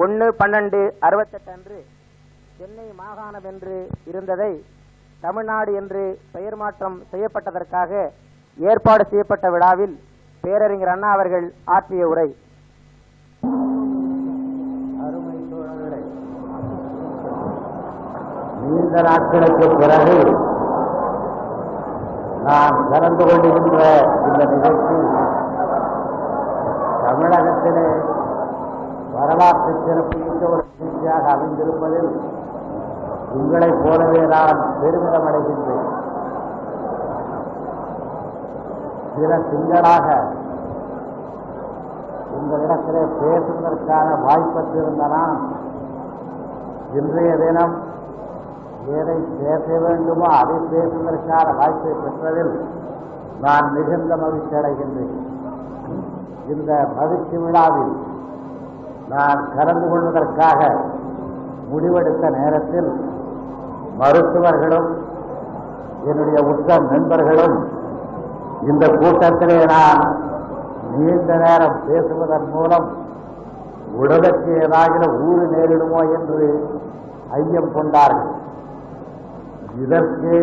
ஒன்று பன்னெண்டு அறுபத்தெட்டு அன்று சென்னை மாகாணம் என்று இருந்ததை தமிழ்நாடு என்று பெயர் மாற்றம் செய்யப்பட்டதற்காக ஏற்பாடு செய்யப்பட்ட விழாவில் பேரறிஞர் அண்ணா அவர்கள் ஆற்றிய உரை. அருமை நீண்ட நாட்களுக்கு பிறகு நாம் கலந்து கொண்டிருந்த இந்த நிகழ்ச்சி தமிழகத்திலே வரலாற்று சிறப்புமிக்க ஒரு நிகழ்ச்சியாக அமைந்திருப்பதில் உங்களைப் போலவே நான் பெருமிதம் அடைகின்றேன் சில திங்களாக உங்களிடத்திலே பேசுவதற்கான வாய்ப்பற்றிருந்தனா இன்றைய தினம் எதை பேச வேண்டுமோ அதை பேசுவதற்கான வாய்ப்பை பெற்றதில் நான் மிகுந்த மகிழ்ச்சி அடைகின்றேன் இந்த மகிழ்ச்சி விழாவில் நான் கலந்து கொள்வதற்காக முடிவெடுத்த நேரத்தில் மருத்துவர்களும் என்னுடைய உற்ற நண்பர்களும் இந்த கூட்டத்திலே நான் நீண்ட நேரம் பேசுவதன் மூலம் உடலுக்கு ஏதாகிற ஊறு நேரிடுமோ என்று ஐயம் கொண்டார்கள். இதற்கு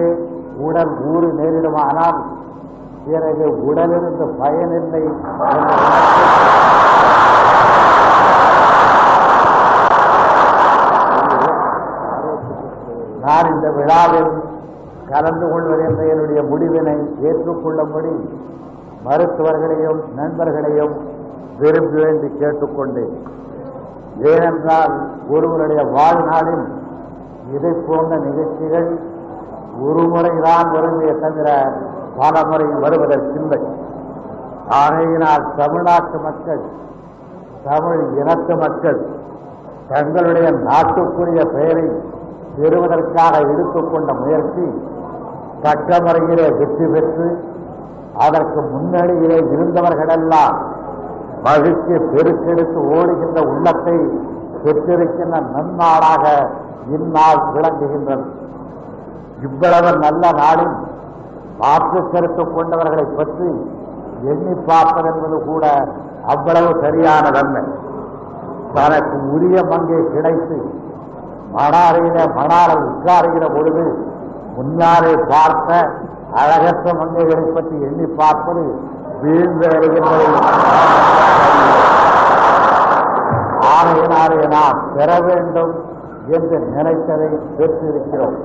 உடல் ஊறு நேரிடுமானால் பிறகு உடலிருந்து பயனில்லை நான் இந்த விழாவில் கலந்து கொள்வது என்ற என்னுடைய முடிவினை ஏற்றுக்கொள்ளும்படி மருத்துவர்களையும் நண்பர்களையும் விரும்பி வேண்டி கேட்டுக்கொண்டேன். ஏனென்றால் ஒருவருடைய வாழ்நாளில் இதை போன்ற நிகழ்ச்சிகள் ஒரு முறைதான் வருமே தவிர பல முறை வருவதற்கில்லை. ஆகையினால் தமிழ்நாட்டு மக்கள் தமிழ் இனத்து மக்கள் தங்களுடைய நாட்டுக்குரிய பெயரை பெறுவதற்காக எடுத்துக்கொண்ட முயற்சி தக்க முறையிலே வெற்றி பெற்று அதற்கு முன்னணியிலே இருந்தவர்களெல்லாம் மகிழ்ச்சி பெருக்கெடுத்து ஓடுகின்ற உள்ளத்தை பெற்றிருக்கின்ற நன்னாடாக இந்நாள் விளங்குகின்றது. இவ்வளவு நல்ல நாளில் மாற்று கருத்து கொண்டவர்களை பற்றி எண்ணி பார்ப்பது என்பது கூட அவ்வளவு சரியானதல்ல. தனக்கு உரிய பங்கை கிடைத்து மணாரையில மணாரை உட்காருகிற பொழுது முன்னாலே பார்த்த அழகற்ற மங்கைகளை பற்றி எண்ணி பார்ப்பது வீழ்ந்து வருகின்றது. ஆணையினாலே நாம் பெற வேண்டும் என்று நினைத்ததை பெற்றிருக்கிறோம்.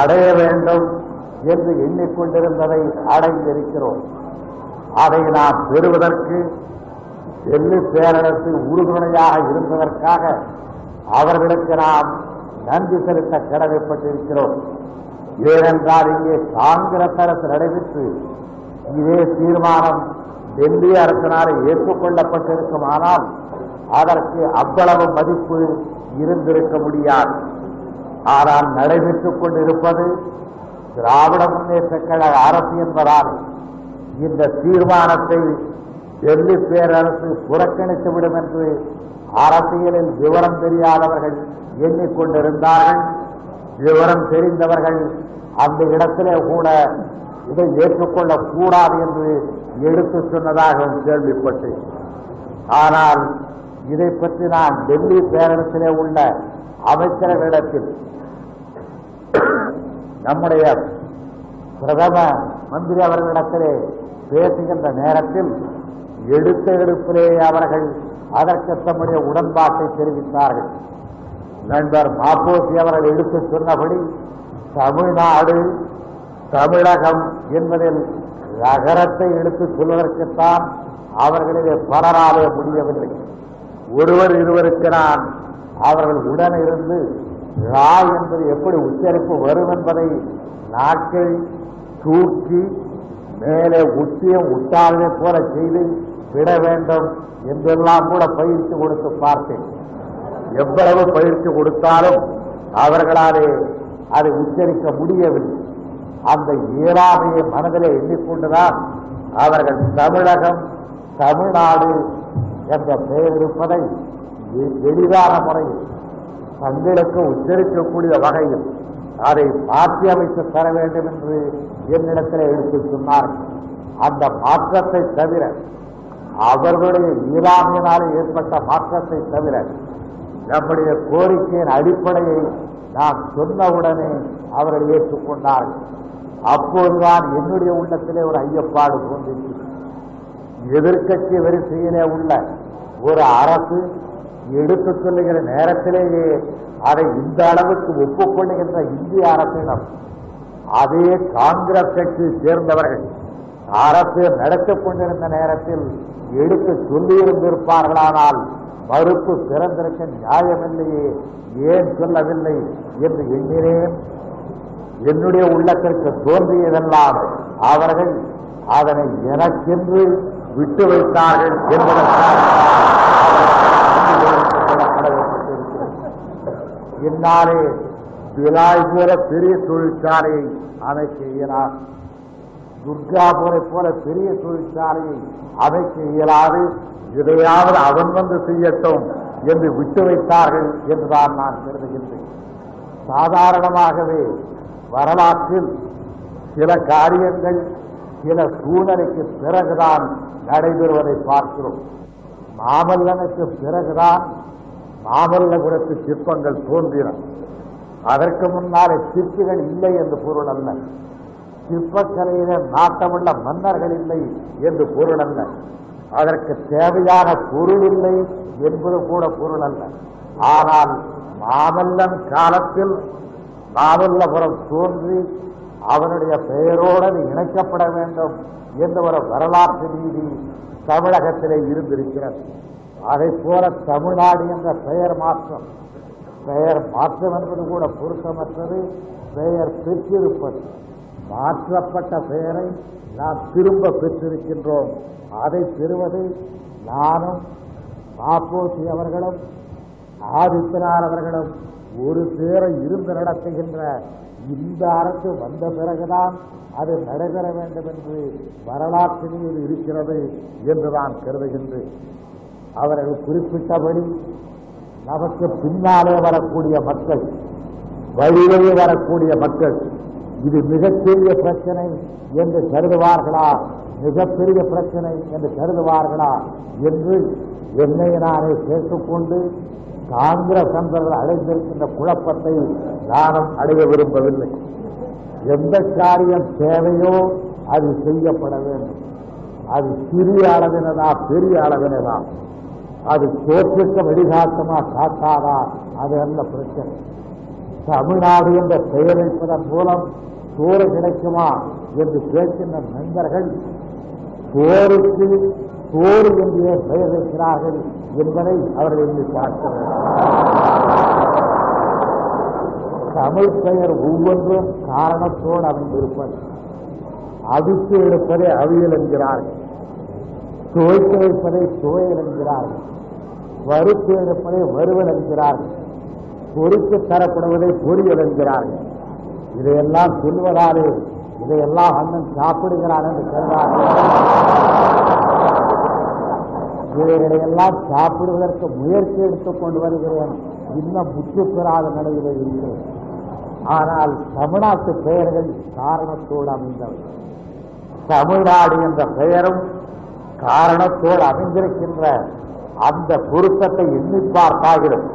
அடைய வேண்டும் என்று எண்ணிக்கொண்டிருந்ததை அடைந்திருக்கிறோம். அதை நாம் பெறுவதற்கு டெல்லி பேரரசு உறுதுணையாக இருந்ததற்காக அவர்களுக்கு நாம் நன்றி செலுத்த கடமைப்பட்டிருக்கிறோம். ஏனென்றால் இங்கே காங்கிரஸ் அரசு நடைபெற்று இதே தீர்மானம் டெல்லி அரசினால் ஏற்றுக்கொள்ளப்பட்டிருக்குமானால் அதற்கு அவ்வளவு மதிப்பு இருந்திருக்க முடியாது. ஆனால் நடைபெற்றுக் கொண்டிருப்பது திராவிட முன்னேற்ற கழக அரசு என்பதால் இந்த தீர்மானத்தை டெல்லி பேரரசு புறக்கணித்துவிடும் என்று அரசியலில் விவரம் தெரியாதவர்கள் எண்ணிக்கொண்டிருந்தார்கள். விவரம் தெரிந்தவர்கள் அந்த இடத்திலே கூட இதை ஏற்றுக்கொள்ளக் கூடாது என்று எடுத்து சொன்னதாகவும் கேள்விப்பட்டேன் ஆனால் இதை பற்றி நான் டெல்லி பேரரசிலே உள்ள அமைச்சர்களிடத்தில் நம்முடைய பிரதம மந்திரி அவர்களிடத்திலே பேசுகின்ற நேரத்தில் எடுத்த எடுப்பிலேயே அவர்கள் அதற்கு தம்முடைய உடன்பாட்டை தெரிவித்தார்கள். நண்பர் மாப்போசி அவர்கள் எடுத்து சொன்னபடி தமிழ்நாடு தமிழகம் என்பதில் நகரத்தை எடுத்து சொல்வதற்குத்தான் அவர்களிலே பலராலே முடியவில்லை. ஒருவர் இருவருக்கு நான் அவர்கள் உடன் இருந்து ரா என்பது எப்படி உச்சரிப்பு வரும் என்பதை நாக்கை தூக்கி மேலே உச்சியம் உட்டாலே போல செய்து விட வேண்டும் என்றெல்லாம் கூட பயிற்சி கொடுத்து பார்த்தேன். எவ்வளவு பயிற்சி கொடுத்தாலும் அவர்களாலே அதை உச்சரிக்க முடியவில்லை. அந்த இயலாமையை மனதிலே எண்ணிக்கொண்டுதான் அவர்கள் தமிழகம் தமிழ்நாடு என்ற பெயர் இருப்பதை எளிதான முறையில் தங்களுக்கு உச்சரிக்கக்கூடிய வகையில் அதை மாற்றி அமைத்து தர வேண்டும் என்று என்னிடத்தில் எடுத்து சொன்னார்கள். அந்த மாற்றத்தை தவிர அவர்களுடைய ஈராமியினாலே ஏற்பட்ட மாற்றத்தை தவிர நம்முடைய கோரிக்கையின் அடிப்படையை நாம் சொன்னவுடனே அவர்கள் ஏற்றுக்கொண்டார்கள் அப்போதுதான் என்னுடைய உள்ளத்திலே ஒரு ஐயப்பாடு தோன்றி எதிர்க்கட்சி வரிசையிலே உள்ள ஒரு அரசு எடுத்து சொல்லுகிற நேரத்திலேயே அதை இந்த அளவுக்கு ஒப்புக்கொள்ளுகின்ற இந்திய அரசிடம் அதே காங்கிரஸ் கட்சியை சேர்ந்தவர்கள் அரசு நடத்திக் கொண்டிருந்த நேரத்தில் எடுத்து சொல்லியிருந்திருப்பார்களானால் மறுப்பு பிறந்திருக்க நியாயமில்லையே. ஏன் சொல்லவில்லை என்று எண்ணினேன். என்னுடைய உள்ளத்திற்கு தோன்றியதெல்லாம் அவர்கள் அதனை எனக்கென்று விட்டு வைத்தார்கள் என்பதற்காக. என்னாலே பிலாய் போல பெரிய தொழிற்சாலையை அமைக்க இயலாது. துர்காபுரை போல பெரிய தொழிற்சாலையை அமைக்க இயலாது. இதையாவது அவன் வந்து செய்யட்டும் என்று விட்டு வைத்தார்கள் என்றுதான் நான் கருதுகின்றேன். சாதாரணமாகவே வரலாற்றில் சில காரியங்கள் சில சூழ்நிலைக்கு பிறகுதான் நடைபெறுவதை பார்க்கிறோம். மாமல்லனுக்கு பிறகுதான் மாமல்லபுரத்து சிற்பங்கள் தோன்றின. அதற்கு முன்னாலே சிற்பிகள் இல்லை என்று பொருள் அல்ல. சிற்பக்கலையில நாட்டமுள்ள மன்னர்கள் இல்லை என்று பொருள் அல்ல அதற்கு தேவையான பொருள் இல்லை என்பது கூட பொருள் அல்ல ஆனால் மாமல்லன் காலத்தில் மாமல்லபுரம் தோன்றி அவனுடைய பெயரோடு இணைக்கப்பட வேண்டும் என்ற ஒரு வரலாற்று நீதி தமிழகத்திலே இருந்திருக்கிறது. அதை போல தமிழ்நாடு என்ற பெயர் மாற்றம். பெயர் மாற்றம் என்பது கூட பொருத்தமற்றது. பெயர் பெற்றிருப்பது. மாற்றப்பட்ட பெயரை நாம் திரும்ப பெற்றிருக்கின்றோம். அதை பெறுவது நானும் மாப்போசி அவர்களும் ஆதித்தனார் அவர்களும் ஒரு பேரை இருந்து நடத்துகின்ற இந்த அரசு வந்த பிறகுதான் அது நடைபெற வேண்டும் என்று வரலாற்று இருக்கிறது என்று நான் கருதுகின்றேன். அவர்கள் குறிப்பிட்டபடி நமக்கு பின்னாலே வரக்கூடிய மக்கள் வழிவழி வரக்கூடிய மக்கள் இது மிகப்பெரிய பிரச்சனை என்று கருதுவார்களா? மிகப்பெரிய பிரச்சனை என்று கருதுவார்களா? என்று என்னை நானே கேட்டுக்கொண்டு காங்கிரஸ் அன்பர்கள் அடைந்திருக்கின்ற குழப்பத்தை நானும் அடைய விரும்பவில்லை. எந்த காரியம் தேவையோ அது செய்யப்பட வேண்டும். அது சிறிய அளவினதா பெரிய அளவினதா? அது தோற்றுக்க வழிகாட்டமா காட்டாதா? அது அல்ல பிரச்சனை. தமிழ்நாடு என்ற பெயர் வைப்பதன் மூலம் சோறு கிடைக்குமா என்று கேட்கின்ற நண்பர்கள் சோறுக்கு சோறு என்றே பெயர் வைக்கிறார்கள் என்பதை அவர்கள் என்று பார்க்கிறார் தமிழ் பெயர் ஒவ்வொன்றும் காரணத்தோடு அமைந்திருப்பது. அவித்து எடுப்பதை அவியல் என்கிறார்கள். துவைத்து வைப்பதை துவையல் என்கிறார்கள். வறுத்து எடுப்பதை வறுவல் என்கிறார்கள். பொறுத்து தரப்படுவதை பொறியல் என்கிறார்கள். இதையெல்லாம் சொல்வதாலே இதையெல்லாம் அண்ணன் சாப்பிடுகிறான் என்று சொல்றார்கள் இவைகளையெல்லாம் சாப்பிடுவதற்கு முயற்சி எடுத்துக் கொண்டு வருகிறேன். இன்னும் முற்று பெறாத நிலையிலே இருக்கிறேன். ஆனால் தமிழ்நாட்டு பெயர்கள் காரணத்தோடு அமைந்தவை. தமிழ்நாடு என்ற பெயரும் காரணத்தோடு அமைந்திருக்கின்ற அந்த பொருத்தத்தை எண்ணி பார்த்தாகிடும்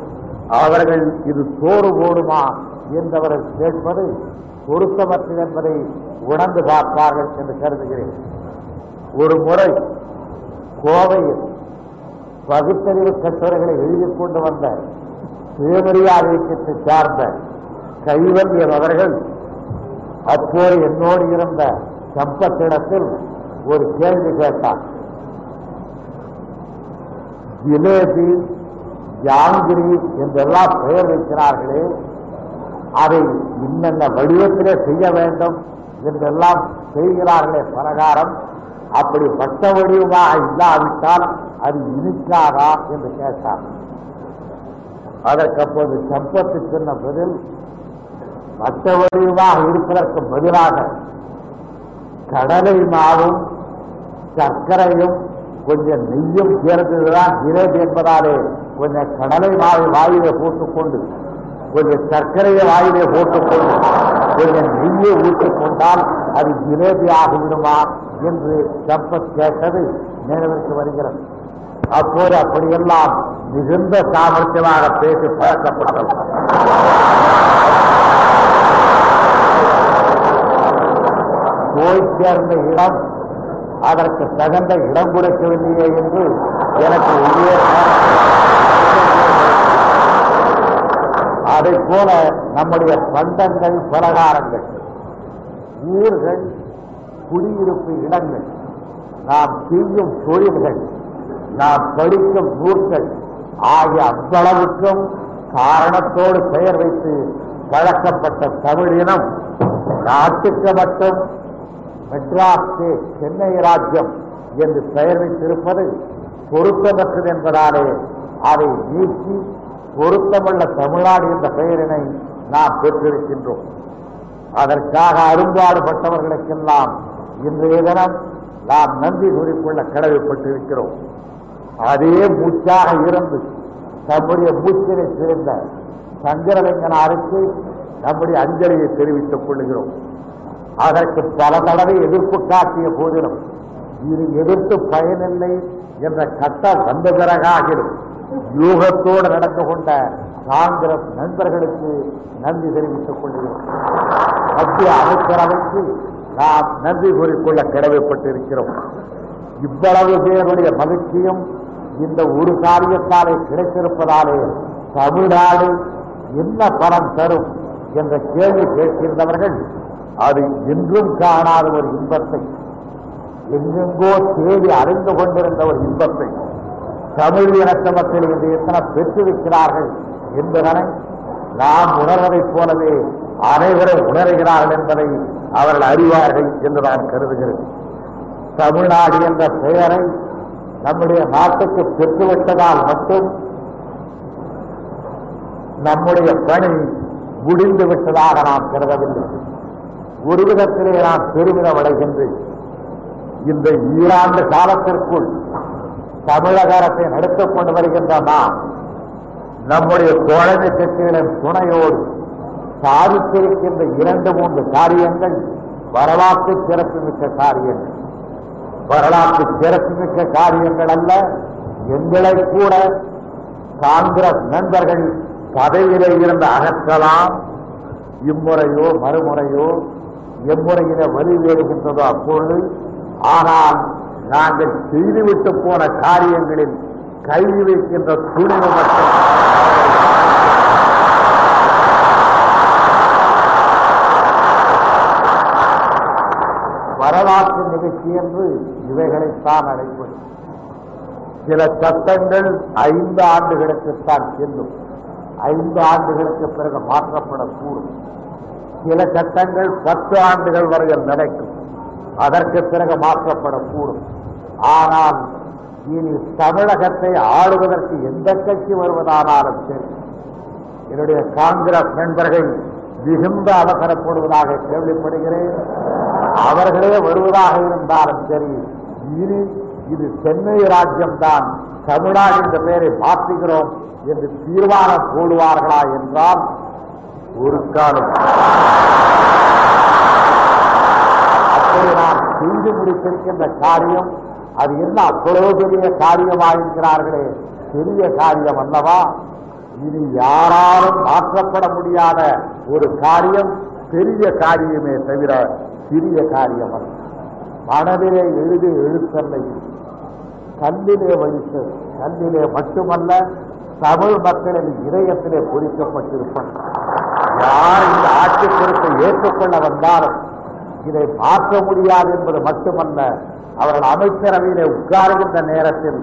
அவர்கள் இது சோறு போடுமா என்றவர்கள் கேட்பது பொருத்தமற்றது என்பதை உணர்ந்து பார்ப்பார்கள் என்று கருதுகிறேன். ஒரு முறை கோவையில் பகுத்தறிவு கட்டுரைகளை எழுதி கொண்டு வந்த சுயமரியாதைக்கு சார்ந்த கைவல்யம் அவர்கள் அப்போது என்னோடு இருந்த சம்பத்திடத்தில் ஒரு கேள்வி கேட்டார். ஜிலேபி ஜாங்கிரி என்றெல்லாம் பெயர் வைக்கிறார்களே அதை இன்னென்ன வடிவத்திலே செய்ய வேண்டும் என்றெல்லாம் செய்கிறார்களே பிரகாரம் அப்படி பட்ட வடிவமாக இல்லாவிட்டால் அது இனிக்காதா என்று கேட்டார். அதற்கு அப்போது சம்பத்து சொன்ன பதில் மற்ற வடிவமாக இருப்பதற்கு பதிலாக கடலை மாவும் சர்க்கரையும் கொஞ்சம் நெய்யும் சேர்ந்ததுதான் ஜிலேபி என்பதாலே கொஞ்சம் கடலை மாவை வாயிலை போட்டுக்கொண்டு கொஞ்சம் சர்க்கரையை வாயிலே போட்டுக்கொண்டு கொஞ்சம் நெய்யை ஊற்றிக் கொண்டால் அது ஜிலேபி ஆகிவிடுமா என்று சம்பத் கேட்டது நினைவிற்கு வருகிறது. அப்போது அப்படியெல்லாம் மிகுந்த சாமர்த்தியமாக பேசி பழக்கப்பட்டது. போய் சேர்ந்த இடம் அதற்கு தகுந்த இடம் கொடுக்கவில்லையே என்று எனக்கு உரிய அதை போல நம்முடைய பந்தங்கள் பலகாரங்கள் ஊர்கள் குடியிருப்பு இடங்கள் நாம் செய்யும் தொழில்கள் நாம் படிக்கும் நூல்கள் ஆகிய அவ்வளவுக்கும் காரணத்தோடு பெயர் வைத்து வழக்கப்பட்ட தமிழினம் நாட்டுக்கு மட்டும் மெட்ராஸ் சென்னை ராஜ்யம் என்று பெயர் வைத்திருப்பது பொருத்தமற்றது என்பதாலே அதை நீக்கி பொருத்தமுள்ள தமிழ்நாடு என்ற பெயரினை நாம் பெற்றிருக்கின்றோம். அதற்காக அரும்பாடுபட்டவர்களுக்கெல்லாம் இன்றைய தினம் நாம் நன்றி கூறிக்கொள்ள கடமைப்பட்டிருக்கிறோம். அதே மூச்சாக இருந்து தம்முடைய மூச்சினை சேர்ந்த சங்கரலிங்கனாருக்கு நம்முடைய அஞ்சலியை தெரிவித்துக் கொள்கிறோம். அதற்கு பல தடவை எதிர்ப்பு காட்டிய போதிலும் இது எதிர்த்து பயனில்லை என்ற கட்டம் வந்த பிறகாகிறது யூகத்தோடு நடந்து கொண்ட காங்கிரஸ் நண்பர்களுக்கு நன்றி தெரிவித்துக் கொள்கிறோம் மத்திய அமைச்சரவைக்கு நாம் நன்றி கூறிக்கொள்ள கடமைப்பட்டிருக்கிறோம். இவ்வளவு பேருடைய மகிழ்ச்சியும் இந்த ஒரு காரியத்தாலே கிடைத்திருப்பதாலே தமிழ்நாடு என்ன பலன் தரும் என்ற கேள்வி கேட்கின்றவர்கள் அது என்றும் காணாத ஒரு இன்பத்தை எங்கெங்கோ தேடி அறிந்து கொண்டிருந்த ஒரு இன்பத்தை தமிழ் இனத்த இன்று எத்தனை பெற்றிருக்கிறார்கள் என்பதனை நாம் உணர்வதைப் போலவே அனைவரும் உணர்கிறார்கள் என்பதை அவர்கள் அறிவார்கள் என்று நான் கருதுகிறேன். தமிழ்நாடு என்ற பெயரை நம்முடைய நாட்டுக்கு பெற்றுவிட்டதால் மட்டும் நம்முடைய பணி முடிந்து விட்டதாக நாம் கருதவில்லை. ஒரு விதத்திலே நான் பெருமிதம் அடைகின்றேன். இந்த ஈராண்டு காலத்திற்குள் தமிழக அரசை நடத்திக் கொண்டு வருகின்ற நாம் நம்முடைய குழந்தை கட்சிகளின் துணையோடு சாதித்திருக்கின்ற இரண்டு மூன்று காரியங்கள் வரலாற்று சிறப்புமிக்க காரியங்கள். வரலாற்று சிறப்புமிக்க காரியங்கள் அல்ல எங்களை கூட காங்கிரஸ் நண்பர்கள் பதவியிலே இருந்து அகற்றலாம். இம்முறையோ மறுமுறையோ எம்முறையில வலுவேறுகின்றதோ அப்பொழுது ஆனால் நாங்கள் செய்துவிட்டு போன காரியங்களில் கை வைக்கின்ற துணிவு மட்டும். வரலாற்று நிகழ்ச்சி என்று இவைகளைத்தான் அழைப்பது. சில சட்டங்கள் ஐந்து ஆண்டுகளுக்குத்தான் செல்லும். ஐந்து ஆண்டுகளுக்கு பிறகு மாற்றப்படக்கூடும். சில சட்டங்கள் பத்து ஆண்டுகள் வரையில் நடக்கும். அதற்கு பிறகு மாற்றப்படக்கூடும். ஆனால் இனி தமிழகத்தை ஆளுவதற்கு எந்த கட்சி வருவதானாலும் சரி என்னுடைய காங்கிரஸ் நண்பர்கள் மிகுந்த அவசரப்படுவதாக கேள்விப்படுகிறேன். அவர்களே வருவதாக இருந்தாலும் சரி இனி இது சென்னை ராஜ்யம்தான் தமிழ்நாடு என்ற பெயரை மாற்றுகிறோம் என்று தீர்மானம் போடுவார்களா என்றால் ஒரு காலம். அப்படி நான் செய்து முடித்திருக்கின்ற காரியம் அது என்ன அவ்வளவு பெரிய காரியமாயிருக்கிறார்களே? பெரிய காரியம் அல்லவா? இனி யாராலும் மாற்றப்பட முடியாத ஒரு காரியம் பெரிய காரியமே தவிர சிறிய காரியம் அல்ல. மனதிலே எழுதி எழுத்தல்லை. கல்லிலே வடித்து கல்லிலே மட்டுமல்ல தமிழ் மக்களின் இதயத்திலே பொறிக்கப்பட்டிருப்பது. யார் இந்த ஆட்சி பொறுப்பை ஏற்றுக்கொள்ள வந்தாலும் இதை மாற்ற முடியாது என்பது மட்டுமல்ல அவர்கள் அமைச்சரவையிலே உட்காருகின்ற நேரத்தில்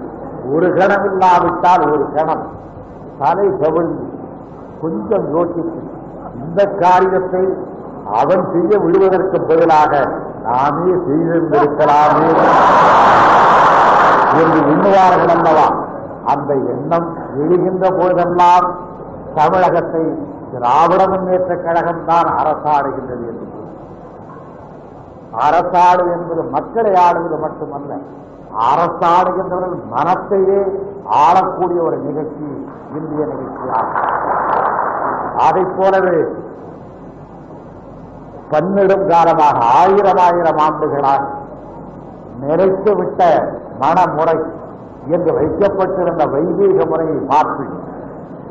ஒரு கணம் இல்லாவிட்டால் ஒரு கணம். தலை கவிழ்ந்து கொஞ்சம் யோசித்து இந்த காரியத்தை அவன் செய்ய விடுவதற்கு பதிலாக நாமே செய்திருந்திருக்கலாமே என்று எண்ணுவார்கள் அல்லவா? அந்த எண்ணம் எழுகின்ற போதெல்லாம் தமிழகத்தை திராவிட முன்னேற்ற கழகம் தான் அரசாடுகின்றது என்று. அரசாடு என்பது மக்களை ஆடுவது மட்டுமல்ல அரசாடுகின்றவர்கள் மனத்தையே ஆளக்கூடிய ஒரு நிகழ்ச்சி இந்திய நிகழ்ச்சியாகும் அதைப் போலவே பன்னெடும் காலமாக ஆயிரம் ஆயிரம் ஆண்டுகளாக நிறைத்துவிட்ட மனமுறை என்று வைக்கப்பட்டிருந்த வைதீக முறையை மாற்றி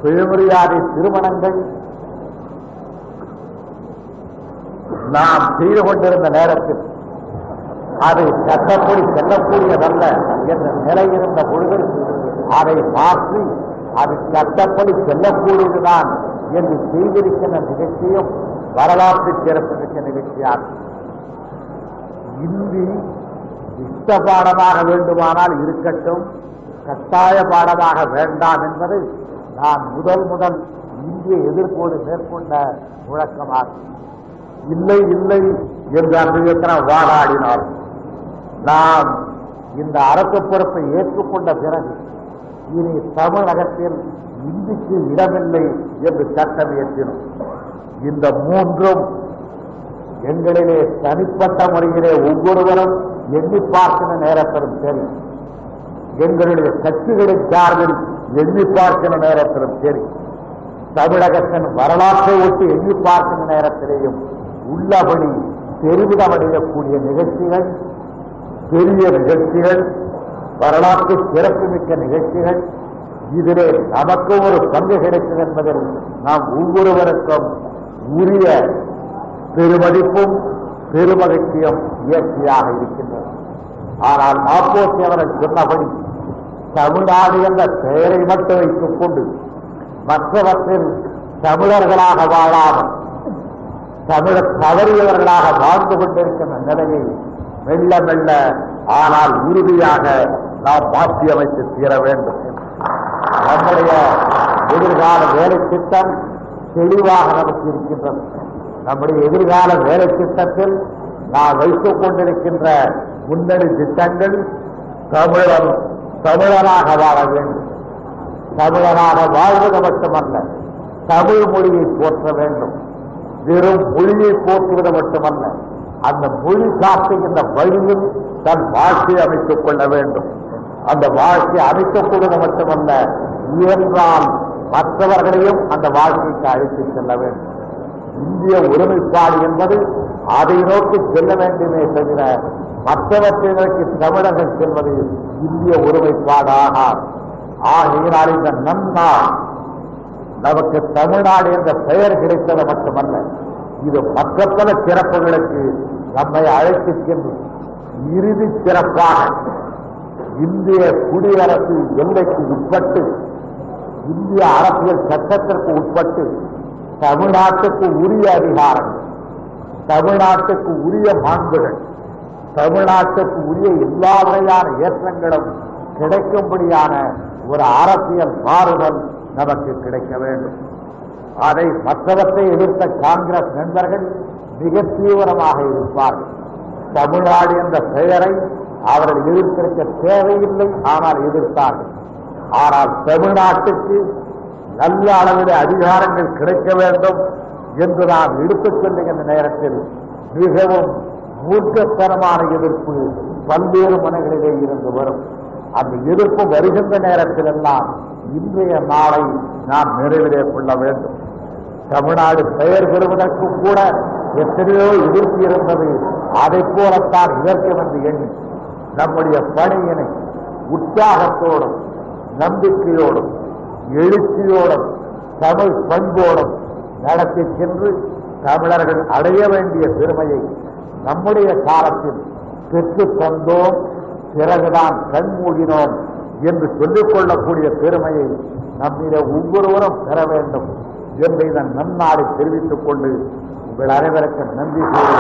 சுயமரியாதை திருமணங்கள் நாம் செய்து கொண்டிருந்த நேரத்தில் அது கட்டப்படி செல்லக்கூடியதல்ல என்ற நிலை இருந்த பொழுது அதை மாற்றி அது கட்டப்படி செல்லக்கூடியதுதான் என்று செய்திருக்கின்ற நிகழ்ச்சியும் வரலாற்று சிறப்புமிக்க நிகழ்ச்சியாகும் இந்தி இஷ்ட பாடமாக வேண்டுமானால் இருக்கட்டும் கட்டாய பாடமாக வேண்டாம் என்பது நான் முதல் முதல் இந்திய எதிர்ப்போடு மேற்கொண்ட முழக்கமாகும் இல்லை இல்லை என்று அன்றைய வாடாடினார் நாம் இந்த அரசு பொறுப்பை ஏற்றுக்கொண்ட பிறகு இனி தமிழகத்தில் இந்திக்கு இடமில்லை என்று சட்டம் இயற்றினோம். இந்த மூன்றும் எங்களிலே தனிப்பட்ட முறையிலே ஒவ்வொருவரும் எண்ணி பார்க்கிற நேரத்திலும் சரி எங்களுடைய கட்சிகளின் சார்பில் எண்ணி பார்க்கிற நேரத்திலும் சரி தமிழகத்தின் வரலாற்றை ஒட்டி எண்ணி பார்க்கிற நேரத்திலேயும் உள்ளபடி பெருமிதமடையக்கூடிய நிகழ்ச்சிகள் பெரிய நிகழ்ச்சிகள் வரலாற்று சிறப்புமிக்க நிகழ்ச்சிகள் இதிலே நமக்கு ஒரு பங்கு கிடைக்கும் என்பதில் நாம் ஒவ்வொருவருக்கும் உரிய பெருமதிப்பும் பெருமகிழ்ச்சியும் இயற்கையாக இருக்கின்றன. ஆனால் மாப்போசி அவர்கள் சொன்னபடி தமிழ்நாடு என்ற பெயரை மட்டும் வைத்துக் கொண்டு மற்றவற்றில் தமிழர்களாக வாழாமல் தமிழர் தவறியவர்களாக வாழ்ந்து கொண்டிருக்கின்ற நிலையை மெல்ல மெல்ல ஆனால் உறுதியாக நாம் மாற்றி அமைத்து தீர வேண்டும். நம்முடைய எதிர்கால வேலை திட்டம் தெளிவாக நமக்கு இருக்கின்றது. நம்முடைய எதிர்கால வேலை திட்டத்தில் நாம் வைத்துக் கொண்டிருக்கின்ற முன்னணி திட்டங்கள் தமிழர் தமிழராக வாழ வேண்டும். தமிழராக வாழ்வது மட்டுமல்ல தமிழ் மொழியை போற்ற வேண்டும். வெறும் மொழியை போற்றுவது மட்டுமல்ல அந்த மொழி காட்டுகின்ற வழியில் தன் வாழ்க்கையை அமைத்துக் கொள்ள வேண்டும். அந்த வாழ்க்கையை அமைக்கக்கூடியது மட்டுமல்ல இயன்றால் மற்றவர்களையும் அந்த வாழ்க்கைக்கு அழைத்துச் செல்ல வேண்டும். இந்திய ஒருமைப்பாடு என்பது அதை நோக்கி செல்ல வேண்டுமே தவிர மற்றவற்றை நோக்கி தமிழகம் செல்வது இந்திய ஒருமைப்பாடாக ஆகாது ஆகையினால் இந்த நன்னாள் நமக்கு தமிழ்நாடு என்ற பெயர் கிடைத்தது மட்டுமல்ல இது மற்ற பல சிறப்புகளுக்கு நம்மை அழைத்துச் சென்று இறுதி சிறப்பாக இந்திய குடியரசு எல்லைக்கு உட்பட்டு இந்திய அரசியல் சட்டத்திற்கு உட்பட்டு தமிழ்நாட்டுக்கு உரிய அதிகாரங்கள் தமிழ்நாட்டுக்கு உரிய மாண்புகள் தமிழ்நாட்டுக்கு உரிய எல்லா வகையான ஏற்றங்களும் கிடைக்கும்படியான ஒரு அரசியல் மாறுதல் நமக்கு கிடைக்க வேண்டும். அதை மற்றவற்றை எதிர்த்த காங்கிரஸ் நண்பர்கள் மிக தீவிரமாக இருப்பார்கள் தமிழ்நாடு என்ற பெயரை அவர்கள் எதிர்த்திருக்க தேவையில்லை ஆனால் எதிர்த்தார்கள். ஆனால் தமிழ்நாட்டுக்கு நல்ல அளவில் அதிகாரங்கள் கிடைக்க வேண்டும் என்று நாம் எடுத்துச் செல்லுகின்ற நேரத்தில் மிகவும் மூர்க்கத்தனமான எதிர்ப்பு பல்வேறு மனங்களிலே இருந்து வரும். அந்த எதிர்ப்பு வருகின்ற நேரத்திலெல்லாம் இன்றைய நாளை நாம் நிறைவிலே கொள்ள வேண்டும். தமிழ்நாடு பெயர் பெறுவதற்கு கூட எத்தனையோ எதிர்ப்பு இருந்தது. அதை போலத்தான் இதற்கும் என்று எண்ணி நம்முடைய பணியினை உற்சாகத்தோடும் நம்பிக்கையோடும் எழுச்சியோடும் தமிழ் பண்போடும் நடத்தி சென்று தமிழர்கள் அடைய வேண்டிய பெருமையை நம்முடைய காலத்தில் பெற்றுத் தந்தோம். பிறகுதான் கண்மூடினோம். என்று சொல்லிக் கொள்ளக்கூடிய பெருமையை நம்மிட ஒவ்வொருவரும் பெற வேண்டும் என்று இதன் நன்னாளை தெரிவித்துக் கொண்டு உங்கள் அனைவருக்கும் நன்றி கூறி